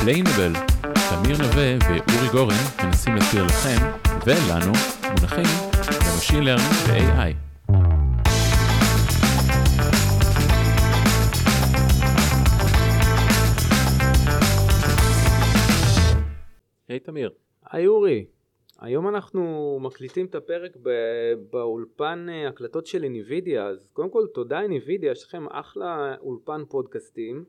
Explainable, תמיר נווה ואורי גורן מנסים להסביר לכם ולנו מונחים ב machine learning ו-AI. היי תמיר. היי אורי, היום אנחנו מקליטים את הפרק ב- באולפן אה, הקלטות של NVIDIA, אז קודם כל תודה NVIDIA, יש לכם אחלה אולפן פודקאסטים.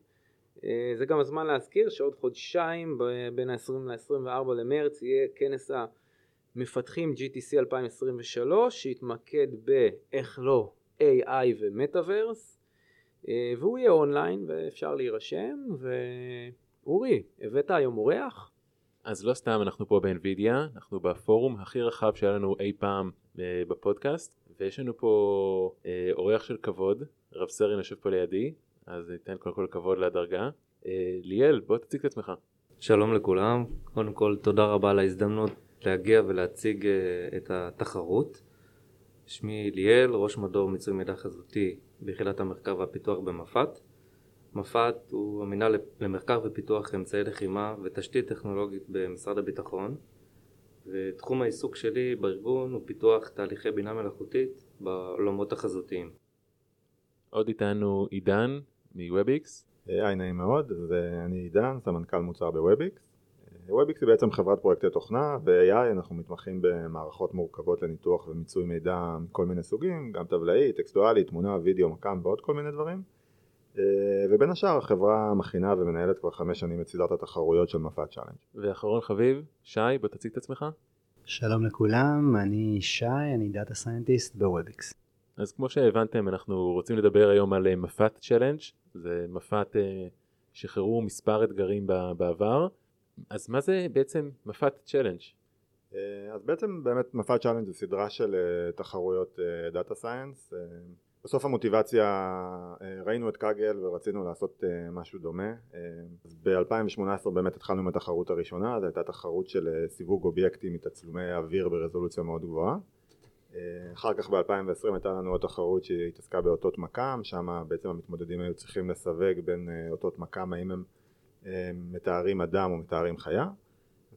אה, זה גם הזמן להזכיר שעוד חודשיים בין ה-20 ל-24 למרץ יהיה כנס המפתחים GTC 2023 שיתמקד באיך לא AI ומטאוורס אה, והוא יהיה אונליין ואפשר להירשם ואורי, הבאת היום אורח? אז לא סתם אנחנו פה באנווידיה, אנחנו בפורום הכי רחב שהיה לנו אי פעם אה, בפודקאסט, ויש לנו פה אורח של כבוד, רב סרן יושב פה לידי, אז ניתן קודם כל כבוד לדרגה. אה, ליאל, בוא תציג את עצמך. שלום לכולם, קודם כל תודה רבה על ההזדמנות להגיע ולהציג אה, את התחרות. שמי ליאל, ראש מדור מיצוי מידע חזותי ביחידת המחקר והפיתוח במפת. מפת הוא המינהל למחקר ופיתוח אמצעי לחימה ותשתית טכנולוגית במשרד הביטחון ותחום העיסוק שלי בארגון הוא פיתוח תהליכי בינה מלאכותית בעולמות החזותיים. עוד איתנו עידן מווביקס. היי נעים מאוד, ואני עידן, סמנכ"ל מוצר בווביקס. ווביקס היא בעצם חברת פרויקטי תוכנה ו-AI, אנחנו מתמחים במערכות מורכבות לניתוח ומיצוי מידע מכל מיני סוגים, גם טבלאי, טקסטואלי, תמונה, וידאו, מכ"ם ועוד כל מיני דברים. אה, ובין השאר החברה מכינה ומנהלת כבר חמש שנים את סדרת התחרויות של מפא"ת challenge. ואחרון חביב, שי, בוא תציג את עצמך. שלום לכולם, אני שי, אני data scientist בווביקס. אז כמו שהבנתם, אנחנו רוצים לדבר היום על אה, מפא"ת challenge, זה מפא"ת אה, שחררו מספר אתגרים בעבר. אז מה זה בעצם מפא"ת challenge? אה, אז בעצם באמת מפא"ת challenge זה סדרה של תחרויות data science. בסוף המוטיבציה, ראינו את Kaggle ורצינו לעשות משהו דומה. אז ב-2018 באמת התחלנו עם התחרות הראשונה, זו הייתה תחרות של סיווג אובייקטים מתצלומי אוויר ברזולוציה מאוד גבוהה. אה, אחר כך ב-2020 הייתה לנו עוד תחרות שהתעסקה באותות מקם, שם בעצם המתמודדים היו צריכים לסווג בין אה, אותות מקם האם הם אה, מתארים אדם או מתארים חיה.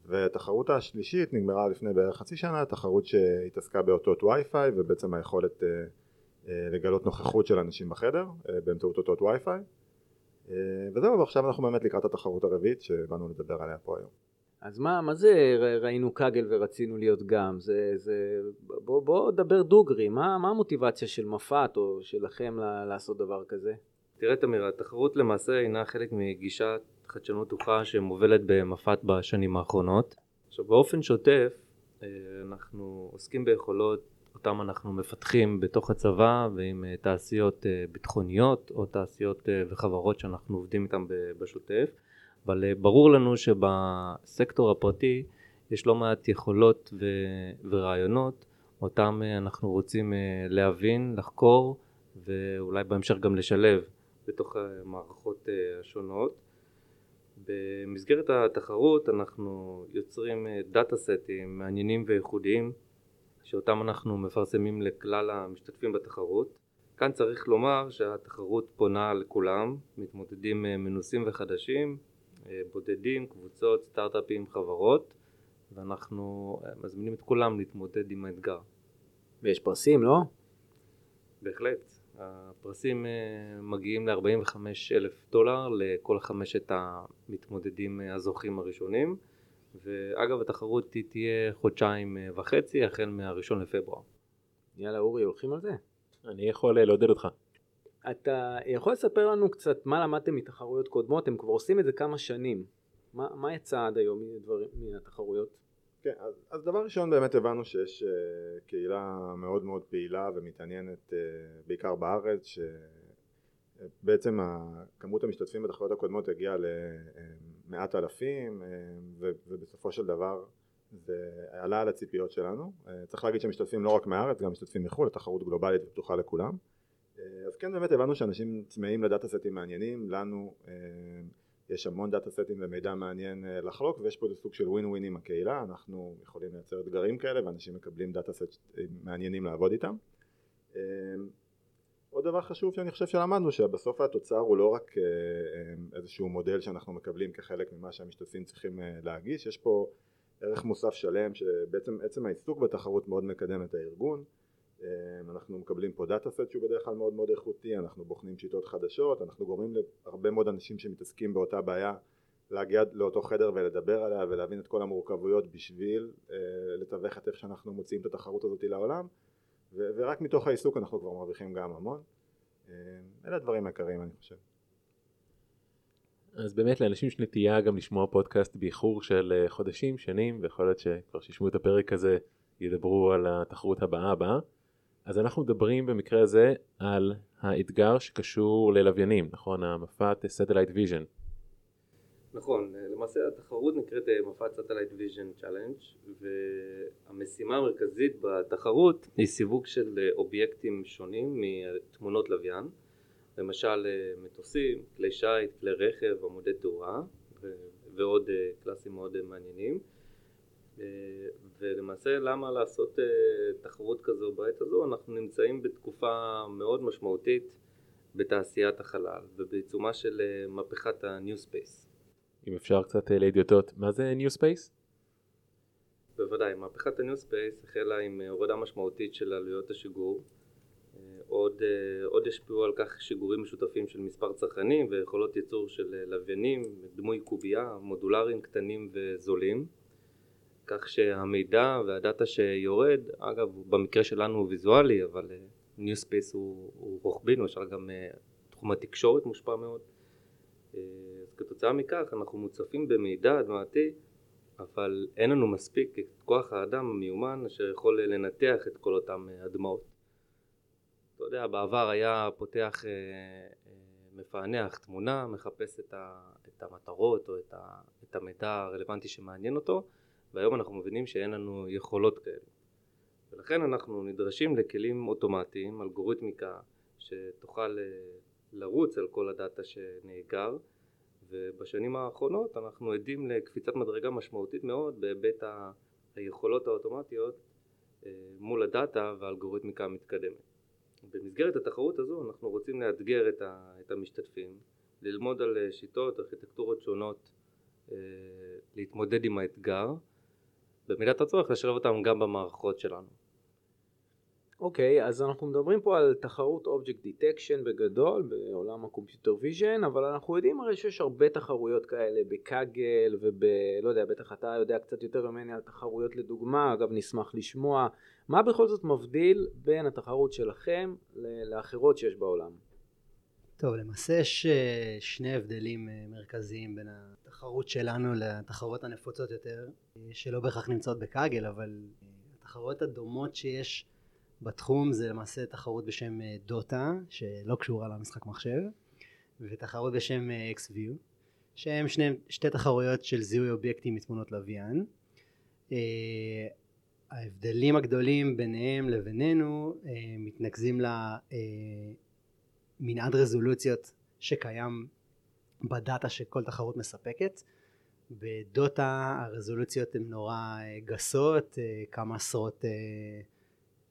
והתחרות השלישית נגמרה לפני בערך חצי שנה, תחרות שהתעסקה באותות וי-פיי ובעצם היכולת לגלות נוכחות של אנשים בחדר באמצעות אותות וי-פיי וזהו ועכשיו אנחנו באמת לקראת התחרות הרביעית שבאנו לדבר עליה פה היום. אז מה, מה זה ראינו קאגל ורצינו להיות גם? זה, זה, בוא, בוא דבר דוגרי, מה, מה המוטיבציה של מפת או שלכם לעשות דבר כזה? תראה תמיר, התחרות למעשה אינה חלק מגישת חדשנות פתוחה שמובלת במפת בשנים האחרונות. עכשיו באופן שוטף אה, אנחנו עוסקים ביכולות אותם אנחנו מפתחים בתוך הצבא ועם אה, תעשיות אה, ביטחוניות או תעשיות וחברות שאנחנו עובדים איתן בשוטף אבל אה, ברור לנו שבסקטור הפרטי יש לא מעט יכולות ו- ורעיונות אותם אה, אנחנו רוצים אה, להבין, לחקור ואולי בהמשך גם לשלב בתוך המערכות השונות. במסגרת התחרות אנחנו יוצרים דאטה סטים מעניינים וייחודיים שאותם אנחנו מפרסמים לכלל המשתתפים בתחרות. כאן צריך לומר שהתחרות פונה לכולם, מתמודדים מנוסים וחדשים, בודדים, קבוצות, סטארט-אפים, חברות ואנחנו אה, מזמינים את כולם להתמודד עם האתגר. ויש פרסים, לא? בהחלט. הפרסים אה, מגיעים ל-45 אלף דולר לכל חמשת המתמודדים אה, הזוכים הראשונים ואגב התחרות היא תהיה חודשיים אה, וחצי החל מהראשון לפברואר. יאללה אורי, הולכים על זה. אני יכול אה, לעודד אותך. אתה יכול לספר לנו קצת מה למדתם מתחרויות קודמות? הם כבר עושים את זה כמה שנים. מה, מה יצא עד היום מדברים, מהתחרויות? כן, אז, אז דבר ראשון באמת הבנו שיש uh, קהילה מאוד מאוד פעילה ומתעניינת uh, בעיקר בארץ שבעצם כמות המשתתפים בתחרויות הקודמות הגיעה למעט אלפים uh, ו, ובסופו של דבר זה עלה על הציפיות שלנו uh, צריך להגיד שמשתתפים לא רק מהארץ גם משתתפים מחו"ל התחרות גלובלית ופתוחה לכולם uh, אז כן באמת הבנו שאנשים צמאים ל data סטים מעניינים. לנו uh, יש המון data סטים ומידע מעניין אה, לחלוק ויש פה איזה סוג של ווין ווין עם הקהילה. אנחנו יכולים לייצר אתגרים כאלה ואנשים מקבלים data set מעניינים לעבוד איתם. אה, עוד דבר חשוב שאני חושב שלמדנו שבסוף התוצר הוא לא רק אה, אה, איזשהו מודל שאנחנו מקבלים כחלק ממה שהמשתתפים צריכים אה, להגיש. יש פה ערך מוסף שלם שבעצם עצם העיסוק בתחרות מאוד מקדם את הארגון אנחנו מקבלים פה דאטה סט שהוא בדרך כלל מאוד מאוד איכותי אנחנו בוחנים שיטות חדשות אנחנו גורמים להרבה מאוד אנשים שמתעסקים באותה בעיה להגיע לאותו חדר ולדבר עליה ולהבין את כל המורכבויות בשביל לתווך את איך שאנחנו מוציאים את התחרות הזאת לעולם ו- ורק מתוך העיסוק אנחנו כבר מרוויחים גם המון. אה, אלה הדברים העיקריים אני חושב. אז באמת לאנשים יש נטייה גם לשמוע פודקאסט באיחור של אה, חודשים, שנים, ויכול להיות שכבר שישמעו את הפרק הזה ידברו על התחרות הבאה הבאה. אז אנחנו מדברים במקרה הזה על האתגר שקשור ללוויינים, נכון? המפא"ת Satellite Vision. נכון, למעשה התחרות נקראת אה, מפא"ת Satellite Vision Challenge והמשימה המרכזית בתחרות היא סיווג של אה, אובייקטים שונים מתמונות לוויין למשל אה, מטוסים, כלי שיט, כלי רכב, עמודי תאורה ועוד קלאסים מאוד מעניינים ולמעשה למה לעשות תחרות כזו בעת הזו? אנחנו נמצאים בתקופה מאוד משמעותית בתעשיית החלל ובעיצומה של מהפכת ה-New Space. אם אפשר קצת אה, לידיעותות, מה זה New Space? בוודאי, מהפכת ה-New Space החלה עם אה, הורדה משמעותית של עלויות השיגור. אה, עוד, עוד השפיעו על כך שיגורים משותפים של מספר צרכנים ויכולות ייצור של לוויינים, דמוי קובייה, מודולריים קטנים וזולים כך שהמידע והדאטה שיורד, אגב במקרה שלנו הוא ויזואלי אבל New Space הוא, הוא רוחבי, למשל גם תחום התקשורת מושפע מאוד אז כתוצאה מכך אנחנו מוצפים במידע אדמתי אבל אין לנו מספיק את כוח האדם המיומן אשר יכול לנתח את כל אותם הדמעות. אתה יודע, בעבר היה פותח אה, אה, מפענח תמונה, מחפש את, ה, את המטרות או את, ה, את המידע הרלוונטי שמעניין אותו והיום אנחנו מבינים שאין לנו יכולות כאלה. ולכן אנחנו נדרשים לכלים אוטומטיים, אלגוריתמיקה שתוכל אה, לרוץ על כל הדאטה שנאגר ובשנים האחרונות אנחנו עדים לקפיצת מדרגה משמעותית מאוד בהיבט היכולות האוטומטיות אה, מול הדאטה והאלגוריתמיקה המתקדמת. במסגרת התחרות הזו אנחנו רוצים לאתגר את המשתתפים, ללמוד על אה, שיטות, ארכיטקטורות שונות, להתמודד עם האתגר, במידת הצורך לשלב אותם גם במערכות שלנו. אוקיי, okay, אז אנחנו מדברים פה על תחרות object detection בגדול בעולם ה computer vision, אבל אנחנו יודעים הרי שיש הרבה תחרויות כאלה ב Kaggle וב... לא יודע, בטח אתה יודע קצת יותר ממני על תחרויות לדוגמה, אגב נשמח לשמוע. מה בכל זאת מבדיל בין התחרות שלכם לאחרות שיש בעולם? טוב, למעשה יש אה, שני הבדלים אה, מרכזיים בין התחרות שלנו לתחרות הנפוצות יותר, אה, שלא בהכרח נמצאות בקאגל, אבל התחרויות הדומות שיש בתחום זה למעשה תחרות בשם דוטה שלא קשורה למשחק מחשב ותחרות בשם XView שהם שני, שתי תחרויות של זיהוי אובייקטים מתמונות לוויין. ההבדלים הגדולים ביניהם לבינינו מתנקזים למנעד uh, רזולוציות שקיים בדאטה שכל תחרות מספקת בדוטה הרזולוציות הן נורא גסות כמה עשרות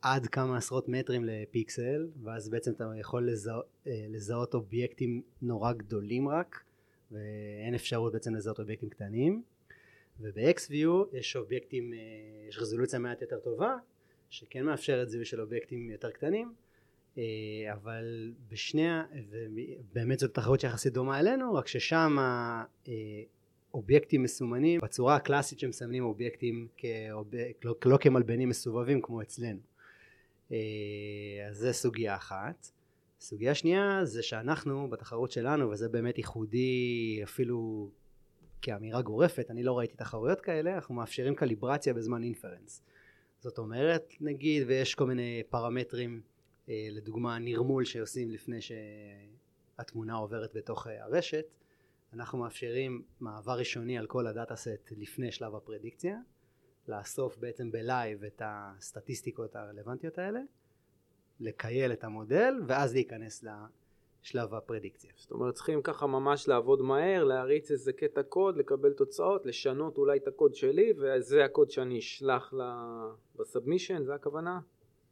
עד כמה עשרות מטרים לפיקסל ואז בעצם אתה יכול לזה, אה, לזהות אובייקטים נורא גדולים רק ואין אפשרות בעצם לזהות אובייקטים קטנים. וב-XView יש אובייקטים, אה, יש רזולוציה מעט יותר טובה שכן מאפשרת זיהוי של אובייקטים יותר קטנים אה, אבל בשני, ובאמת זאת תחרות שיחסית דומה אלינו רק ששם אובייקטים מסומנים בצורה הקלאסית שמסמנים אובייקטים כאוביק, לא, לא כמלבנים מסובבים כמו אצלנו אה, אז זה סוגיה אחת. סוגיה שנייה זה שאנחנו בתחרות שלנו וזה באמת ייחודי אפילו כאמירה גורפת אני לא ראיתי תחרויות כאלה אנחנו מאפשרים קליברציה בזמן אינפרנס זאת אומרת נגיד ויש כל מיני פרמטרים אה, לדוגמה נרמול שעושים לפני שהתמונה עוברת בתוך אה, הרשת אנחנו מאפשרים מעבר ראשוני על כל הדאטה סט לפני שלב הפרדיקציה לאסוף בעצם ב live את הסטטיסטיקות הרלוונטיות האלה, לכייל את המודל ואז להיכנס לשלב הפרדיקציה. זאת אומרת צריכים ככה ממש לעבוד מהר, להריץ איזה קטע קוד, לקבל תוצאות, לשנות אולי את הקוד שלי וזה הקוד שאני אשלח ב submission, זה הכוונה?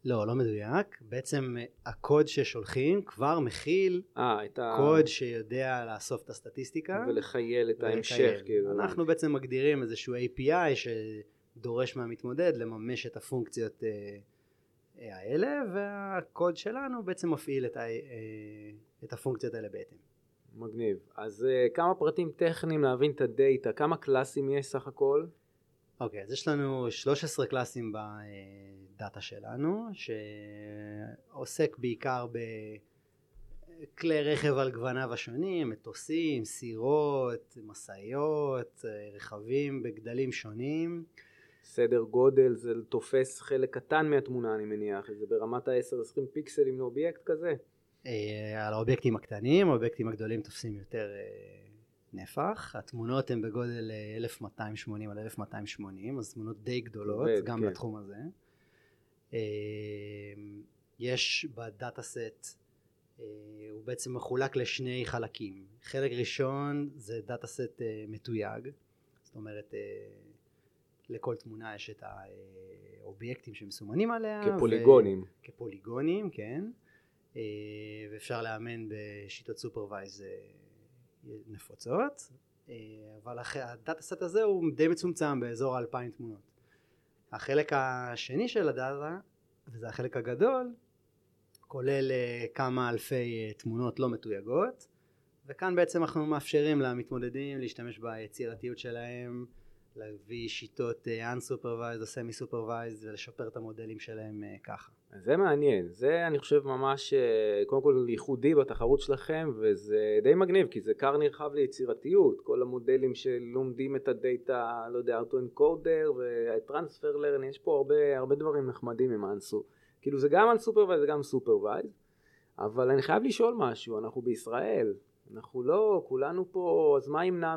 לא, לא מדויק. בעצם אה, הקוד ששולחים כבר מכיל אה, את ה... קוד שיודע לאסוף את הסטטיסטיקה. ולחייל את ההמשך, ולקיים. כאילו. אנחנו בעצם מגדירים איזשהו API שדורש מהמתמודד לממש את הפונקציות אה, אה, האלה, והקוד שלנו בעצם מפעיל את, ה, אה, את הפונקציות האלה בהתאם. מגניב. אז uh, כמה פרטים טכניים להבין את הדאטה, כמה קלאסים יש סך הכל? אוקיי, אז יש לנו 13 קלאסים בדאטה שלנו, שעוסק בעיקר בכלי רכב על גווניו השונים, מטוסים, סירות, משאיות, רכבים בגדלים שונים. סדר גודל, זה תופס חלק קטן מהתמונה אני מניח, זה ברמת ה-10-20 פיקסלים לאובייקט כזה. אה, על האובייקטים הקטנים, האובייקטים הגדולים תופסים יותר אה, נפח, התמונות הן בגודל אה, 1280 על 1280, אז תמונות די גדולות, עובד, גם כן. לתחום הזה. אה, יש ב dataset, אה, הוא בעצם מחולק לשני חלקים. חלק ראשון זה dataset אה, מתויג, זאת אומרת אה, לכל תמונה יש את האובייקטים שמסומנים עליה. ו- כפוליגונים. כפוליגונים, כן. ואפשר לאמן בשיטות supervised נפוצות, אה, אבל ה dataset הזה הוא די מצומצם באזור האלפיים תמונות. החלק השני של הדאטה, וזה החלק הגדול, כולל אה, כמה אלפי אה, תמונות לא מתויגות, וכאן בעצם אנחנו מאפשרים למתמודדים להשתמש ביצירתיות שלהם, להביא שיטות אה, unsupervised או semi-supervised ולשפר את המודלים שלהם אה, ככה. זה מעניין, זה אני חושב ממש אה, קודם כל ייחודי בתחרות שלכם וזה די מגניב כי זה כר נרחב ליצירתיות, כל המודלים שלומדים את הדאטה, לא יודע, אוטו-אנקודר וטרנספר לרן, יש פה הרבה, הרבה דברים נחמדים עם האנסו, כאילו זה גם unsupervised וגם supervised, אבל אני חייב לשאול משהו, אנחנו בישראל, אנחנו לא, כולנו פה, אז מה ימנע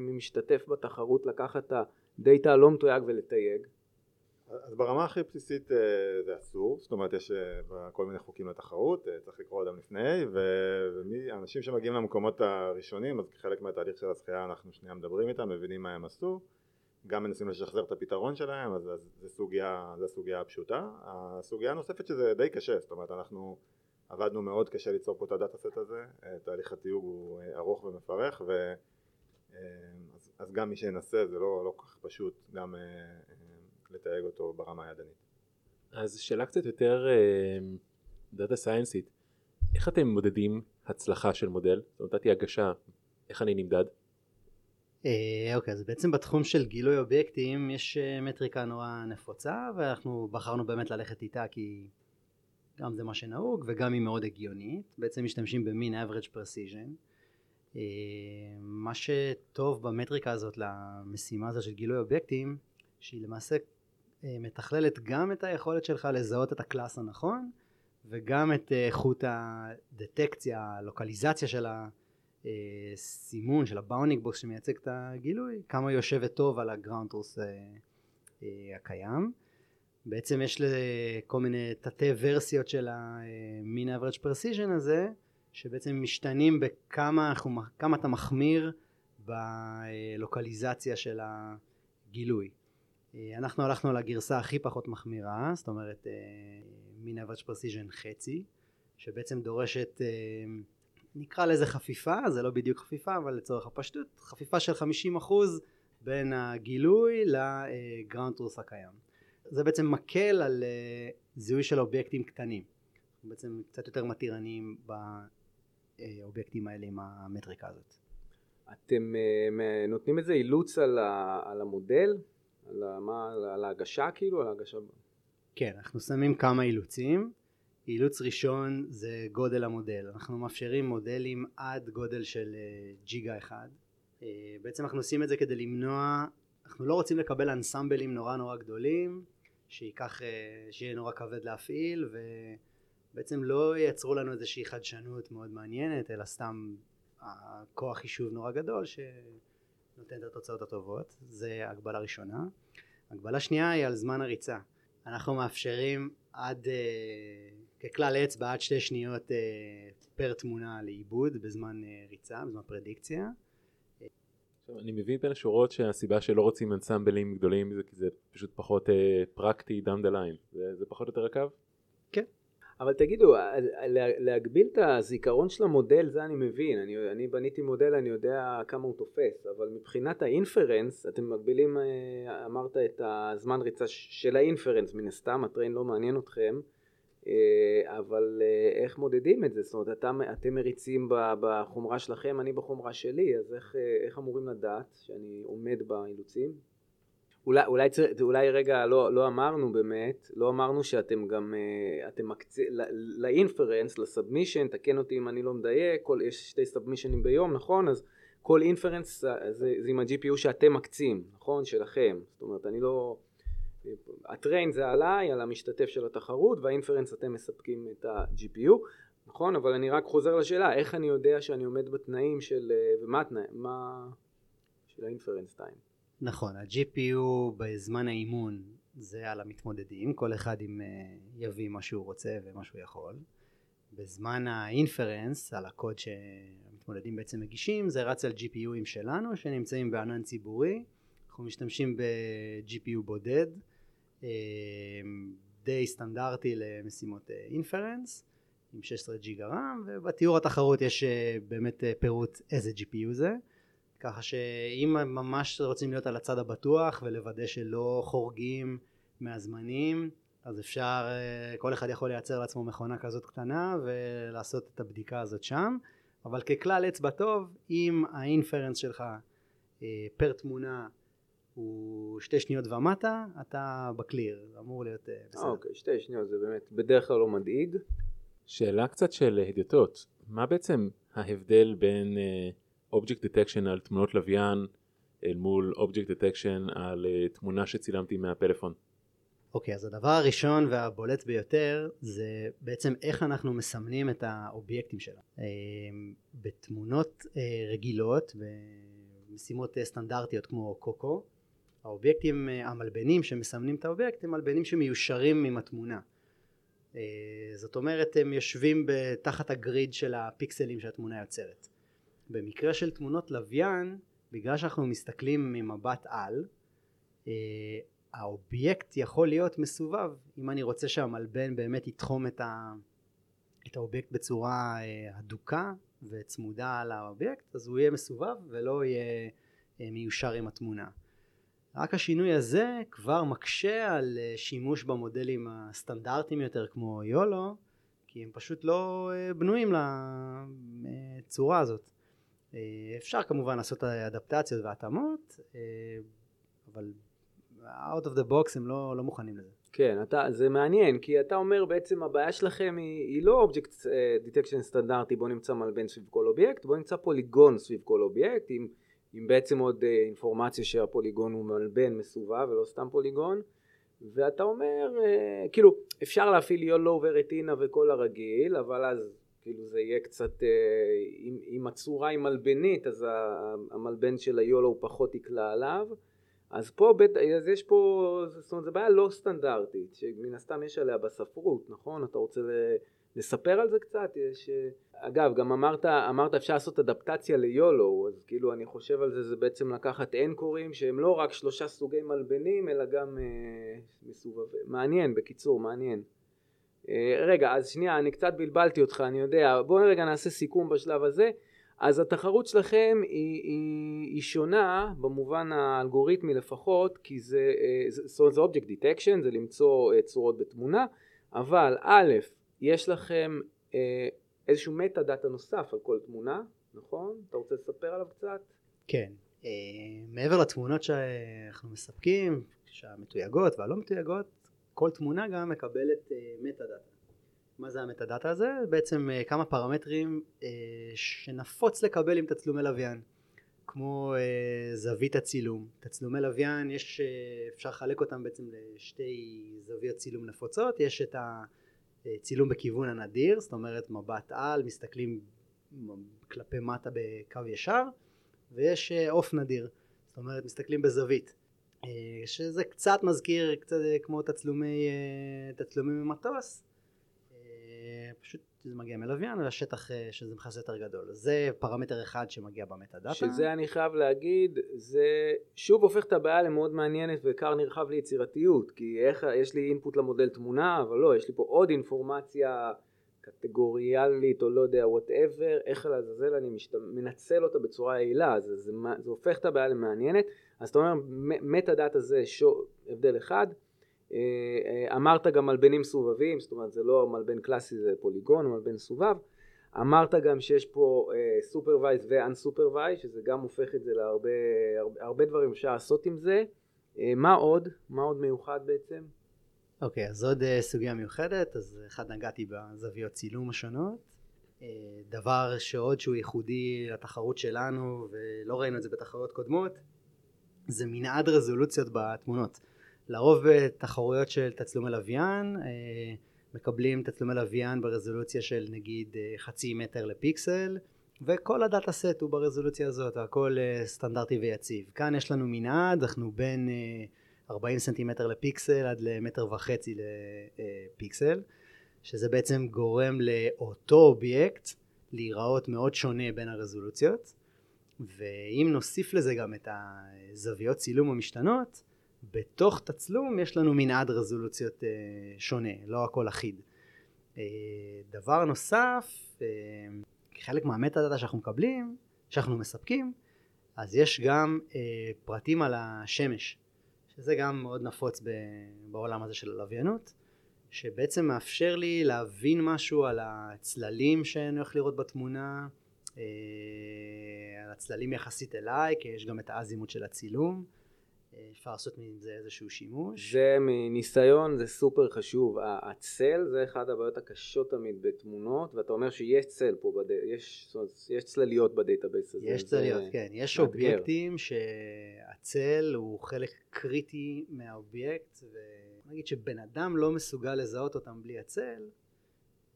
ממשתתף בתחרות לקחת את ה data הלא מתויג ולתייג? אז ברמה הכי בסיסית אה, זה אסור, זאת אומרת יש אה, כל מיני חוקים לתחרות, אה, צריך לקרוא אותם לפני, ואנשים שמגיעים למקומות הראשונים, אז כחלק מהתהליך של הזכייה אנחנו שנייה מדברים איתם, מבינים מה הם עשו, גם מנסים לשחזר את הפתרון שלהם, אז, זה סוגיה, זו הסוגיה הפשוטה. הסוגיה הנוספת שזה די קשה, זאת אומרת אנחנו עבדנו מאוד קשה ליצור פה את הדאטה סט הזה, אה, תהליך התיוג הוא אה, ארוך ומפרך, ו... אה, אז, אז גם מי שינסה זה לא, לא כל כך פשוט גם לתייג אותו ברמה הידנית. אז שאלה קצת יותר דאטה סיינסית, איך אתם מודדים הצלחה של מודל? זאת אומרת, נתתי הגשה, איך אני נמדד? אה, אוקיי, אז בעצם בתחום של גילוי אובייקטים יש מטריקה נורא נפוצה ואנחנו בחרנו באמת ללכת איתה כי גם זה מה שנהוג וגם היא מאוד הגיונית. בעצם משתמשים במין average precision. אה, מה שטוב במטריקה הזאת למשימה הזאת של גילוי אובייקטים שהיא למעשה אה, מתכללת גם את היכולת שלך לזהות את הקלאס הנכון וגם את אה, איכות הדטקציה, הלוקליזציה של הסימון, של ה bounding box שמייצג את הגילוי, כמה יושבת טוב על ה ground הקיים. בעצם יש כל מיני תתי ורסיות של המין average precision הזה שבעצם משתנים בכמה כמה אתה מחמיר בלוקליזציה של הגילוי. אנחנו הלכנו על הגרסה הכי פחות מחמירה, זאת אומרת מין average precision חצי, שבעצם דורשת נקרא לזה חפיפה, זה לא בדיוק חפיפה אבל לצורך הפשטות, חפיפה של 50% בין הגילוי לגראונד טרוס הקיים. זה בעצם מקל על זיהוי של אובייקטים קטנים, בעצם קצת יותר מתירניים באובייקטים האלה עם המטריקה הזאת. אתם uh, נותנים איזה אילוץ על, ה, על המודל? על, מה, על ההגשה כאילו? על ההגשה? כן, אנחנו שמים כמה אילוצים. אילוץ ראשון זה גודל המודל. אנחנו מאפשרים מודלים עד גודל של uh, ג'יגה אחד. בעצם אנחנו עושים את זה כדי למנוע, אנחנו לא רוצים לקבל אנסמבלים נורא נורא גדולים, שייקח, uh, שיהיה נורא כבד להפעיל, ובעצם לא ייצרו לנו איזושהי חדשנות מאוד מעניינת, אלא סתם הכוח חישוב נורא גדול שנותן את התוצאות הטובות. זה הגבלה ראשונה. הגבלה שנייה היא על זמן הריצה. אנחנו מאפשרים עד, uh, ככלל אצבע, עד שתי שניות uh, פר תמונה לעיבוד בזמן uh, ריצה, בזמן פרדיקציה. עכשיו, אני מבין בין השורות שהסיבה שלא רוצים אנסמבלים גדולים זה כי זה פשוט פחות אה, פרקטי down the line, זה, זה פחות או יותר הקו? אבל תגידו, לה- להגביל את הזיכרון של המודל זה אני מבין, אני, אני בניתי מודל אני יודע כמה הוא תופס, אבל מבחינת האינפרנס אתם מגבילים, אה, אמרת את הזמן ריצה של האינפרנס מן הסתם, הטריין לא מעניין אתכם, אה, אבל אה, איך מודדים את זה? זאת אומרת אתם, אתם מריצים בחומרה שלכם, אני בחומרה שלי, אז איך, אה, איך אמורים לדעת שאני עומד באילוצים? אולי, אולי, אולי רגע לא, לא אמרנו באמת, לא אמרנו שאתם גם, אה, אתם מקצים, לאינפרנס, לסאבמישן, תקן אותי אם אני לא מדייק, כל, יש שתי סאבמישנים ביום, נכון? אז כל אינפרנס זה, זה עם ה-GPU שאתם מקצים, נכון? שלכם. זאת אומרת, אני לא... הטריין זה עליי, על המשתתף של התחרות, והאינפרנס אתם מספקים את ה-GPU, נכון? אבל אני רק חוזר לשאלה, איך אני יודע שאני עומד בתנאים של... אה, ומה התנאים? מה... של האינפרנס טיים. נכון, ה-GPU בזמן האימון זה על המתמודדים, כל אחד עם אה, יביא מה שהוא רוצה ומה שהוא יכול. בזמן האינפרנס, על הקוד שהמתמודדים בעצם מגישים, זה רץ על GPUים שלנו שנמצאים בענן ציבורי. אנחנו משתמשים ב-GPU בודד, די סטנדרטי למשימות אינפרנס, עם 16 ג'יגה רם, ובתיאור התחרות יש אה, באמת אה, פירוט איזה GPU זה. ככה שאם ממש רוצים להיות על הצד הבטוח ולוודא שלא חורגים מהזמנים אז אפשר, אה, כל אחד יכול לייצר לעצמו מכונה כזאת קטנה ולעשות את הבדיקה הזאת שם אבל ככלל אצבע טוב אם האינפרנס שלך אה, per תמונה הוא שתי שניות ומטה אתה ב clear אמור להיות אה, בסדר אוקיי, שתי שניות זה באמת בדרך כלל לא מדאיג. שאלה קצת של הדיוטות, מה בעצם ההבדל בין object detection על תמונות לוויין אל מול object detection על אה, תמונה שצילמתי מהפלאפון? אוקיי, אז הדבר הראשון והבולט ביותר זה בעצם איך אנחנו מסמנים את האובייקטים שלנו. אה, בתמונות אה, רגילות, במשימות סטנדרטיות כמו COCO, האובייקטים אה, המלבנים שמסמנים את האובייקט הם מלבנים שמיושרים עם התמונה. אה, זאת אומרת הם יושבים תחת ה grid של הפיקסלים שהתמונה יוצרת. במקרה של תמונות לוויין, בגלל שאנחנו מסתכלים ממבט על, אה, האובייקט יכול להיות מסובב אם אני רוצה שהמלבן באמת יתחום את, ה, את האובייקט בצורה הדוקה וצמודה לאובייקט אז הוא יהיה מסובב ולא יהיה מיושר עם התמונה רק השינוי הזה כבר מקשה על אה, שימוש במודלים הסטנדרטיים יותר כמו YOLO כי הם פשוט לא אה, בנויים לצורה הזאת אה, אפשר כמובן לעשות אדפטציות והתאמות אבל out of the box הם לא, לא מוכנים לזה. כן, אתה, זה מעניין, כי אתה אומר בעצם הבעיה שלכם היא, היא לא object detection סטנדרטי, בוא נמצא מלבן סביב כל אובייקט, בוא נמצא פוליגון סביב כל אובייקט, עם, עם בעצם עוד אה, אינפורמציה שהפוליגון הוא מלבן מסובב ולא סתם פוליגון, ואתה אומר, אה, כאילו, אפשר להפעיל YOLO ו Retina וכל הרגיל, אבל אז כאילו זה יהיה קצת, אה, אם, אם הצורה היא מלבנית, אז המלבן של ה YOLO הוא פחות יקלע עליו. אז פה, בית, אז יש פה, זאת אומרת, זו בעיה לא סטנדרטית, שמן הסתם יש עליה בספרות, נכון? אתה רוצה לספר על זה קצת? יש... אגב, גם אמרת, אמרת אפשר לעשות אדפטציה ליולו, אז כאילו אני חושב על זה, זה בעצם לקחת אנקורים שהם לא רק שלושה סוגי מלבנים, אלא גם אה, מסובבים. מעניין, בקיצור, מעניין. אה, רגע, אז שנייה, אני קצת בלבלתי אותך, אני יודע. בואו רגע נעשה סיכום בשלב הזה. אז התחרות שלכם היא, היא, היא שונה במובן האלגוריתמי לפחות כי זה, זאת אומרת זה object detection זה למצוא צורות בתמונה אבל א' יש לכם איזשהו metadata נוסף על כל תמונה נכון? אתה רוצה לספר עליו קצת? כן אה, מעבר לתמונות שאנחנו מספקים שהמתויגות והלא מתויגות כל תמונה גם מקבלת אה, metadata מה זה המטה דאטה הזה? בעצם uh, כמה פרמטרים uh, שנפוץ לקבל עם תצלומי לוויין כמו uh, זווית הצילום תצלומי לוויין יש uh, אפשר לחלק אותם בעצם לשתי זוויות צילום נפוצות יש את הצילום בכיוון הנדיר זאת אומרת מבט על מסתכלים כלפי מטה בקו ישר ויש עוף uh, נדיר זאת אומרת מסתכלים בזווית. uh, שזה קצת מזכיר קצת כמו תצלומי, אה, תצלומי ממטוס פשוט שזה מגיע מלוויין ולשטח אה, שזה מכסה יותר גדול. זה פרמטר אחד שמגיע ב metadata. שזה אני חייב להגיד, זה שוב הופך את הבעיה למאוד מעניינת וכר נרחב ליצירתיות, כי איך, יש לי input למודל תמונה, אבל לא, יש לי פה עוד אינפורמציה קטגוריאלית או לא יודע, whatever, איך לעזאזל אני משת... מנצל אותה בצורה יעילה, זה, זה, זה הופך את הבעיה למעניינת, אז אתה אומר, metadata זה שו, הבדל אחד, אמרת גם מלבנים סובבים, זאת אומרת זה לא מלבן קלאסי זה פוליגון, מלבן סובב, אמרת גם שיש פה supervised ו unsupervised, שזה גם הופך את זה להרבה הרבה, הרבה דברים אפשר לעשות עם זה, אה, מה עוד? מה עוד מיוחד בעצם? אוקיי, okay, אז עוד סוגיה מיוחדת, אז אחד נגעתי בזוויות צילום השונות. דבר שעוד שהוא ייחודי לתחרות שלנו, ולא ראינו את זה בתחרויות קודמות, זה מנעד רזולוציות בתמונות. לרוב בתחרויות של תצלומי לוויין, אה, מקבלים תצלומי לוויין ברזולוציה של נגיד אה, חצי מטר לפיקסל, וכל ה dataset הוא ברזולוציה הזאת, הכל אה, סטנדרטי ויציב. כאן יש לנו מנעד, אנחנו בין... אה, 40 סנטימטר לפיקסל עד למטר וחצי לפיקסל שזה בעצם גורם לאותו אובייקט להיראות מאוד שונה בין הרזולוציות ואם נוסיף לזה גם את הזוויות צילום המשתנות בתוך תצלום יש לנו מנעד רזולוציות אה, שונה, לא הכל אחיד. אה, דבר נוסף, אה, כחלק מהמטה דאטה שאנחנו מקבלים, שאנחנו מספקים, אז יש גם פרטים על השמש. שזה גם מאוד נפוץ בעולם הזה של הלוויינות, שבעצם מאפשר לי להבין משהו על הצללים שאני הולך לראות בתמונה, אה, על הצללים יחסית אליי, כי יש גם את האזימוט של הצילום. אפשר לעשות מזה איזשהו שימוש. זה מניסיון זה סופר חשוב, הצל זה אחד הבעיות הקשות תמיד בתמונות ואתה אומר שיש צל פה, בד... יש, יש צלליות ב database הזה. יש צלליות, כן, יש מאתגר. אובייקטים שהצל הוא חלק קריטי מהאובייקט ונגיד שבן אדם לא מסוגל לזהות אותם בלי הצל,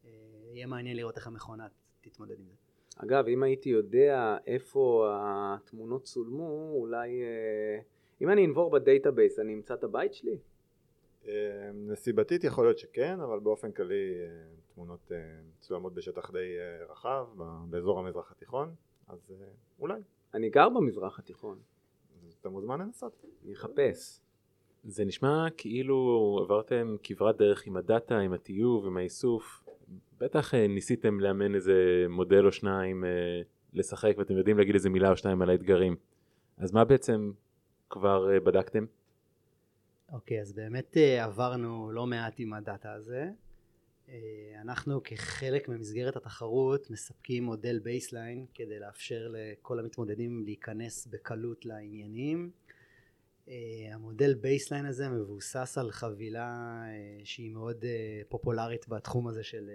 אה, יהיה מעניין לראות איך המכונה תתמודד עם זה. אגב, אם הייתי יודע איפה התמונות צולמו, אולי... אה, אם אני אנבור ב database אני אמצא את הבית שלי? אה, נסיבתית יכול להיות שכן, אבל באופן כללי אה, תמונות אה, צולמו בשטח די רחב, באזור המזרח התיכון, אז אולי. אני גר במזרח התיכון. אתה מוזמן לנסות. אני אחפש. זה נשמע כאילו עברתם כברת דרך עם ה data, עם הטיוב, עם האיסוף. בטח ניסיתם לאמן איזה מודל או שניים לשחק ואתם יודעים להגיד איזה מילה או שניים על האתגרים. אז מה בעצם כבר אה, בדקתם? אוקיי, okay, אז באמת אה, עברנו לא מעט עם ה data הזה. אה, אנחנו כחלק ממסגרת התחרות מספקים מודל baseline כדי לאפשר לכל המתמודדים להיכנס בקלות לעניינים. המודל baseline הזה מבוסס על חבילה שהיא מאוד פופולרית בתחום הזה של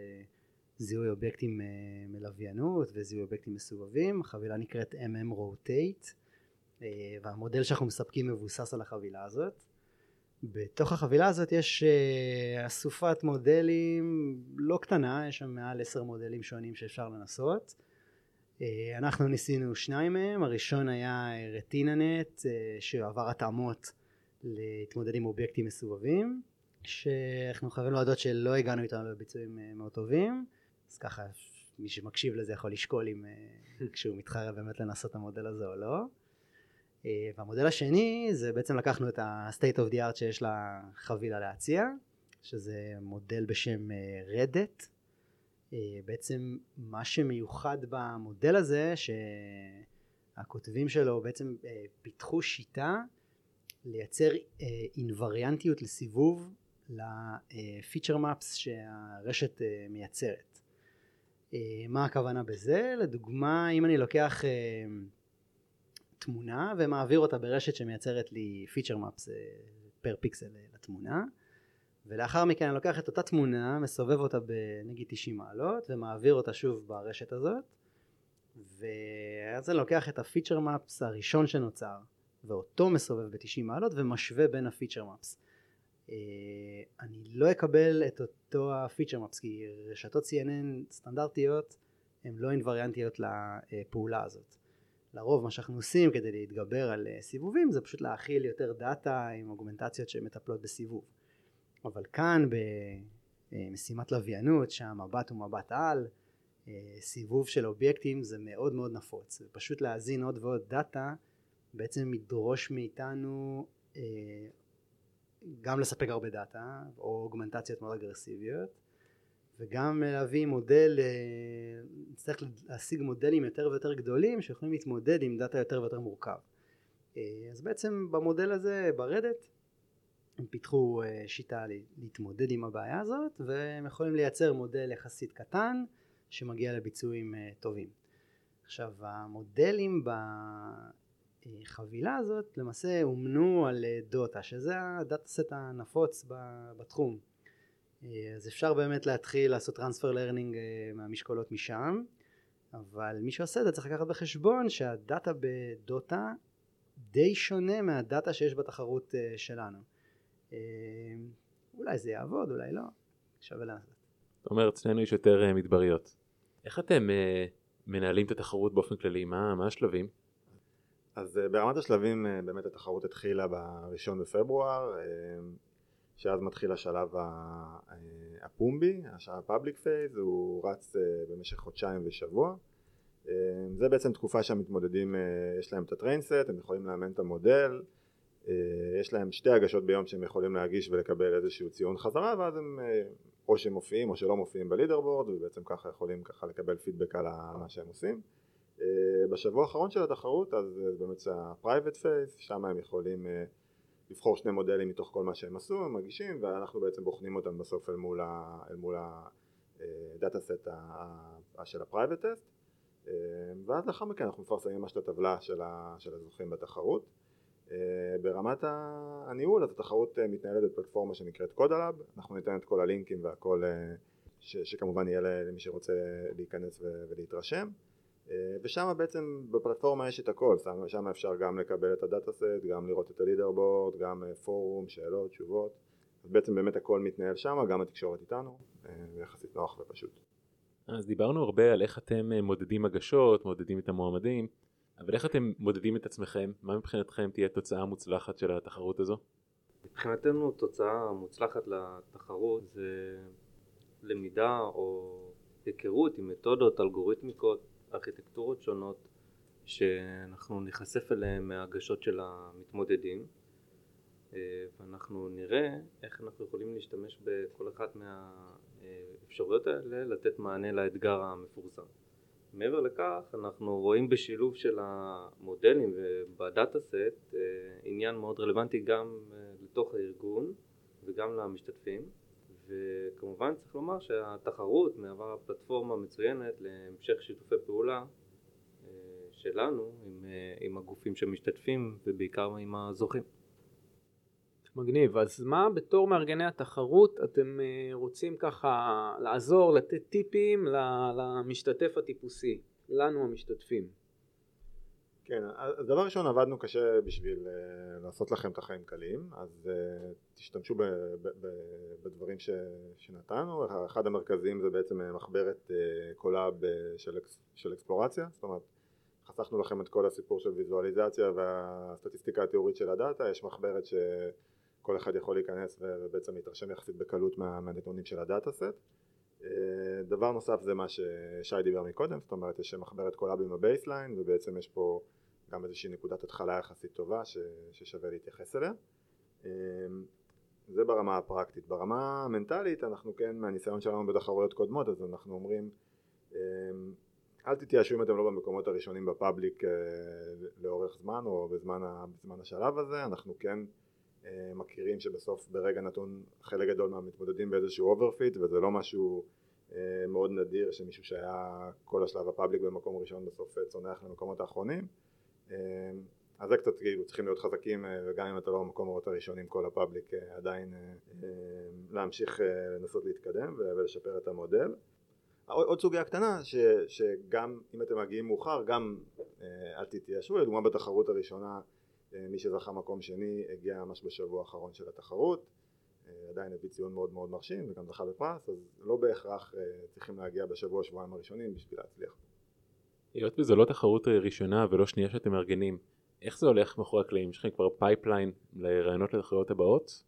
זיהוי אובייקטים מלוויינות וזיהוי אובייקטים מסובבים. החבילה נקראת MM Rotate. אה, והמודל שאנחנו מספקים מבוסס על החבילה הזאת. בתוך החבילה הזאת יש אה, אסופת מודלים לא קטנה, יש שם מעל עשר מודלים שונים שאפשר לנסות. אה, אנחנו ניסינו שניים מהם, הראשון היה רטיננט שעבר התאמות להתמודד עם אובייקטים מסובבים, שאנחנו חייבים להודות שלא הגענו איתם לביצועים מאוד טובים, אז ככה מי שמקשיב לזה יכול לשקול אם כשהוא מתחרה באמת לנסות את המודל הזה או לא. אה, והמודל השני זה בעצם לקחנו את ה-state of the art שיש לחבילה להציע שזה מודל בשם רדט אה, אה, בעצם מה שמיוחד במודל הזה שהכותבים שלו בעצם פיתחו שיטה לייצר אינווריאנטיות לסיבוב לפיצ'ר מפס שהרשת מייצרת מה הכוונה בזה? לדוגמה אם אני לוקח תמונה ומעביר אותה ברשת שמייצרת לי פיצ'ר מפס פר פיקסל לתמונה. ולאחר מכן אני לוקח את אותה תמונה מסובב אותה בנגיד 90 מעלות ומעביר אותה שוב ברשת הזאת. ואז אני לוקח את הפיצ'ר מפס הראשון שנוצר ואותו מסובב ב-90 מעלות ומשווה בין הפיצ'ר מפס אה, אני לא אקבל את אותו הפיצ'ר מפס כי רשתות CNN סטנדרטיות הן לא אינווריאנטיות לפעולה הזאת לרוב מה שאנחנו עושים כדי להתגבר על אה, סיבובים זה פשוט להכיל יותר דאטה עם אוגמנטציות שמטפלות בסיבוב. אבל כאן אה, משימת לוויינות שהמבט הוא מבט על, אה, סיבוב של אובייקטים זה מאוד מאוד נפוץ, ופשוט להזין עוד ועוד data בעצם ידרוש מאיתנו אה, גם לספק הרבה data או אוגמנטציות מאוד אגרסיביות וגם להביא מודל, נצטרך להשיג מודלים יותר ויותר גדולים שיכולים להתמודד עם data יותר ויותר מורכב. אז בעצם במודל הזה ב ReDet הם פיתחו אה, שיטה להתמודד עם הבעיה הזאת והם יכולים לייצר מודל יחסית קטן שמגיע לביצועים אה, טובים. עכשיו המודלים בחבילה הזאת למעשה אומנו על אה, DOTA שזה ה dataset הנפוץ בתחום אז אפשר באמת להתחיל לעשות transfer learning מהמשקולות משם אבל מי שעושה את זה צריך לקחת בחשבון שהדאטה בדוטה די שונה מה data שיש בתחרות שלנו אה, אולי זה יעבוד, אולי לא, שווה לעשות. זאת אומרת, אצלנו יש יותר אה, מדבריות. איך אתם מנהלים את התחרות באופן כללי? מה, מה השלבים? אז ברמת השלבים באמת התחרות התחילה בראשון בפברואר, שאז מתחיל השלב הפומבי, השלב ה public phase, הוא רץ uh, במשך חודשיים ושבוע. Uh, זה בעצם תקופה שהמתמודדים, יש להם את הטריינסט, הם יכולים לאמן את המודל, אה, יש להם שתי הגשות ביום שהם יכולים להגיש ולקבל איזשהו ציון חזרה ואז הם אה, או שהם מופיעים או שלא מופיעים בלידרבורד ובעצם ככה יכולים ככה לקבל פידבק על מה שהם עושים. אה, בשבוע האחרון של התחרות אז באמת זה ה-private phase, שם הם יכולים לבחור שני מודלים מתוך כל מה שהם עשו, הם מגישים ואנחנו בעצם בוחנים אותם בסוף אל מול, מול ה dataset של ה-private test. ואז לאחר מכן אנחנו מפרסמים ממש את הטבלה של הזוכים בתחרות. אה, ברמת הניהול אז התחרות אה, מתנהלת בפלטפורמה שנקראת CodaLab אנחנו ניתן את כל הלינקים והכל אה, ש, שכמובן יהיה למי שרוצה להיכנס ולהתרשם ושם בעצם בפלטפורמה יש את הכל, שם אפשר גם לקבל את ה dataset, גם לראות את ה leaderboard, גם פורום, שאלות, תשובות אז בעצם באמת הכל מתנהל שם, גם התקשורת איתנו, יחסית נוח ופשוט. אז דיברנו הרבה על איך אתם מודדים הגשות, מודדים את המועמדים אבל איך אתם מודדים את עצמכם? מה מבחינתכם תהיה תוצאה מוצלחת של התחרות הזו? מבחינתנו תוצאה מוצלחת לתחרות זה למידה או היכרות עם מתודות, אלגוריתמיקות, ארכיטקטורות שונות שאנחנו ניחשף אליהן מהגשות של המתמודדים אה, ואנחנו נראה איך אנחנו יכולים להשתמש בכל אחת מהאפשרויות האלה לתת מענה לאתגר המפורסם. מעבר לכך אנחנו רואים בשילוב של המודלים ובדאטה סט אה, עניין מאוד רלוונטי גם אה, לתוך הארגון וגם למשתתפים וכמובן צריך לומר שהתחרות מהווה פלטפורמה מצוינת להמשך שיתופי פעולה אה, שלנו עם, עם הגופים שמשתתפים ובעיקר עם הזוכים. מגניב. אז מה בתור מארגני התחרות אתם אה, רוצים ככה לעזור, לתת טיפים למשתתף הטיפוסי, לנו המשתתפים? כן, אז דבר ראשון עבדנו קשה בשביל uh, לעשות לכם את החיים קלים, אז uh, תשתמשו ב, ב, ב, בדברים ש, שנתנו, אחד המרכזיים זה בעצם מחברת uh, Colab של, של אקספלורציה, זאת אומרת חסכנו לכם את כל הסיפור של ויזואליזציה והסטטיסטיקה התיאורית של ה data, יש מחברת ש... כל אחד יכול להיכנס ובעצם להתרשם יחסית בקלות מה, מהנתונים של ה dataset. אה, דבר נוסף זה מה ששי דיבר מקודם, זאת אומרת יש מחברת Colab עם ה baseline ובעצם יש פה גם איזושהי נקודת התחלה יחסית טובה ש, ששווה להתייחס אליה. אה, זה ברמה הפרקטית. ברמה המנטלית אנחנו כן מהניסיון שלנו בתחרויות קודמות אז אנחנו אומרים אה, אל תתייאשו אם אתם לא במקומות הראשונים ב public לאורך זמן או בזמן, בזמן השלב הזה, אנחנו כן מכירים שבסוף ברגע נתון חלק גדול מהמתמודדים באיזשהו overfit וזה לא משהו אה, מאוד נדיר שמישהו שהיה כל השלב ה public במקום ראשון בסוף אה, צונח למקומות האחרונים. אז זה קצת כאילו צריכים להיות חזקים וגם אם אתה לא במקומות הראשונים כל ה public עדיין להמשיך לנסות להתקדם ולשפר את המודל. עוד סוגיה קטנה ש, שגם אם אתם מגיעים מאוחר גם אל תתייאשו לדוגמה בתחרות הראשונה אה, מי שזכה מקום שני הגיע ממש בשבוע האחרון של התחרות אה, עדיין הביא ציון מאוד מאוד מרשים וגם זכה בפרס אז לא בהכרח אה, צריכים להגיע בשבוע שבועיים הראשונים בשביל להצליח. היות וזו לא תחרות ראשונה ולא שנייה שאתם מארגנים איך זה הולך מאחורי הקלעים? יש לכם כבר pipeline לרעיונות לתחרויות הבאות?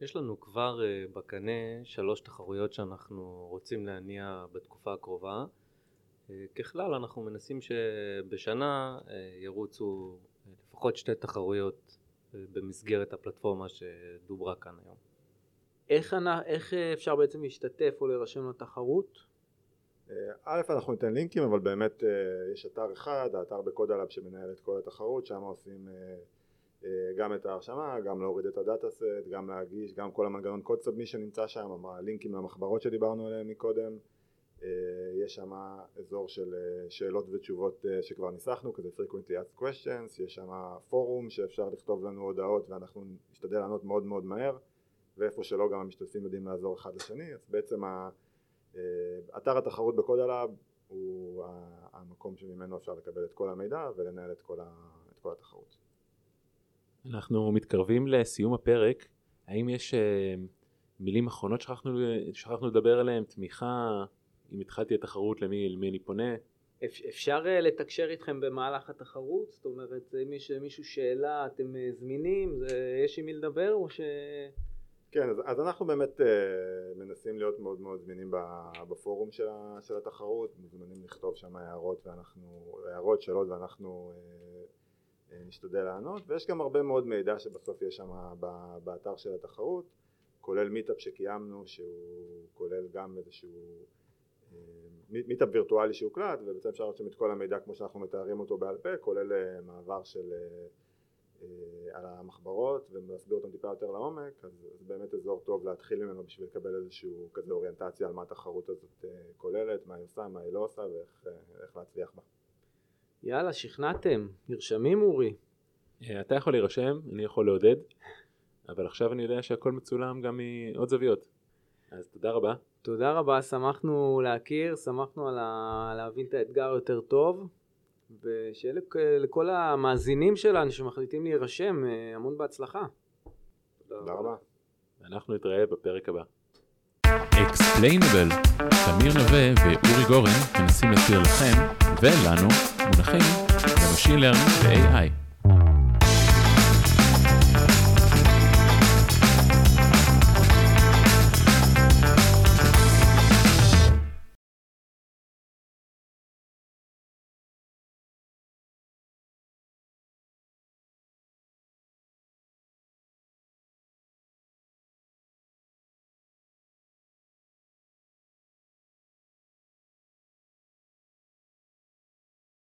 יש לנו כבר uh, בקנה שלוש תחרויות שאנחנו רוצים להניע בתקופה הקרובה. Uh, ככלל אנחנו מנסים שבשנה uh, ירוצו לפחות שתי תחרויות uh, במסגרת הפלטפורמה שדוברה כאן היום. איך, איך אפשר בעצם להשתתף או להירשם לתחרות? א', אנחנו ניתן לינקים, אבל באמת יש אתר אחד, האתר בקודלאב שמנהל את כל התחרות, שם עושים אה, גם את ההרשמה, גם להוריד את ה dataset, גם להגיש, גם כל המנגנון code submission נמצא שם, הלינקים למחברות שדיברנו עליהם מקודם, אה, יש שם אזור של אה, שאלות ותשובות שכבר ניסחנו, כזה frequently asked questions, יש שם פורום שאפשר לכתוב לנו הודעות ואנחנו נשתדל לענות מאוד מאוד מהר, ואיפה שלא גם המשתתפים יודעים לעזור אחד לשני, אז בעצם אתר התחרות ב CodaLab הוא המקום שממנו אפשר לקבל את כל המידע ולנהל את כל, התחרות. אנחנו מתקרבים לסיום הפרק, האם יש מילים אחרונות שכחנו, שכחנו לדבר עליהן, תמיכה, אם התחלתי התחרות למי, למי אני פונה? אפשר uh, לתקשר איתכם במהלך התחרות? זאת אומרת, אם יש למישהו שאלה, אתם uh, זמינים, זה, יש עם מי לדבר או ש... כן, אז, אז אנחנו באמת uh, מנסים להיות מאוד מאוד זמינים בפורום של, של התחרות, מוזמנים לכתוב שם הערות ואנחנו, הערות, שאלות ואנחנו uh, נשתדל לענות ויש גם הרבה מאוד מידע שבסוף יש שם באתר של התחרות כולל meetup שקיימנו שהוא כולל גם איזשהו אה, meetup וירטואלי שהוקלט ובעצם אפשר לראות שם את כל המידע כמו שאנחנו מתארים אותו בעל פה כולל אה, מעבר של אה, על המחברות ולהסביר אותם טיפה יותר לעומק אז זה באמת אזור טוב להתחיל ממנו בשביל לקבל איזשהו כזה אוריינטציה על מה התחרות הזאת כוללת, מה היא עושה, מה היא לא עושה ואיך להצליח בה יאללה, שכנעתם. נרשמים אורי. אה, אתה יכול להירשם, אני יכול לעודד, אבל עכשיו אני יודע שהכל מצולם גם מעוד זוויות. אז תודה רבה. תודה רבה, שמחנו להכיר, שמחנו על ה... להבין את האתגר יותר טוב, ושיהיה לכ... לכל המאזינים שלנו שמחליטים להירשם אה, המון בהצלחה. תודה רבה. ואנחנו נתראה בפרק הבא. Explainable, תמיר נווה ואורי גורן מנסים להסביר לכם ולנו מונחים ב machine learning ו-AI.